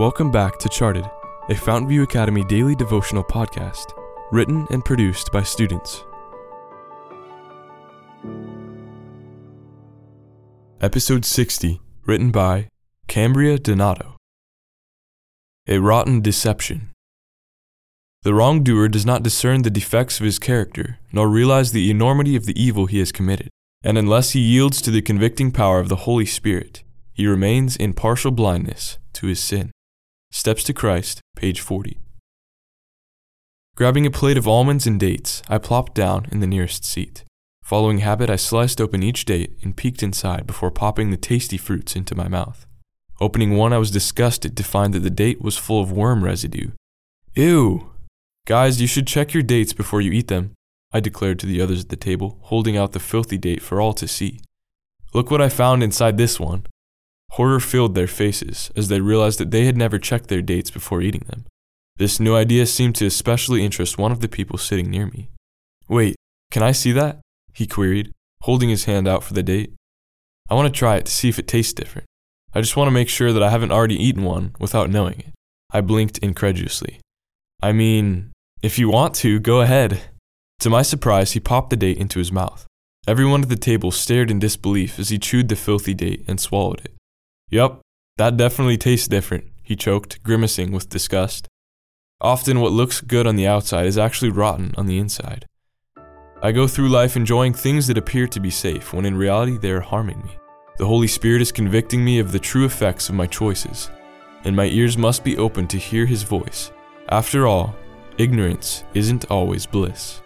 Welcome back to Charted, a Fountainview Academy daily devotional podcast, written and produced by students. Episode 60, written by Cambria Donato. A rotten deception. The wrongdoer does not discern the defects of his character, nor realize the enormity of the evil he has committed, and unless he yields to the convicting power of the Holy Spirit, he remains in partial blindness to his sin. Steps to Christ, page 40. Grabbing a plate of almonds and dates, I plopped down in the nearest seat. Following habit, I sliced open each date and peeked inside before popping the tasty fruits into my mouth. Opening one, I was disgusted to find that the date was full of worm residue. Ew! Guys, you should check your dates before you eat them, I declared to the others at the table, holding out the filthy date for all to see. Look what I found inside this one. Horror filled their faces as they realized that they had never checked their dates before eating them. This new idea seemed to especially interest one of the people sitting near me. Wait, can I see that? he queried, holding his hand out for the date. I want to try it to see if it tastes different. I just want to make sure that I haven't already eaten one without knowing it. I blinked incredulously. I mean, if you want to, go ahead. To my surprise, he popped the date into his mouth. Everyone at the table stared in disbelief as he chewed the filthy date and swallowed it. Yup, that definitely tastes different, he choked, grimacing with disgust. Often, what looks good on the outside is actually rotten on the inside. I go through life enjoying things that appear to be safe when in reality they are harming me. The Holy Spirit is convicting me of the true effects of my choices, and my ears must be open to hear His voice. After all, Ignorance isn't always bliss.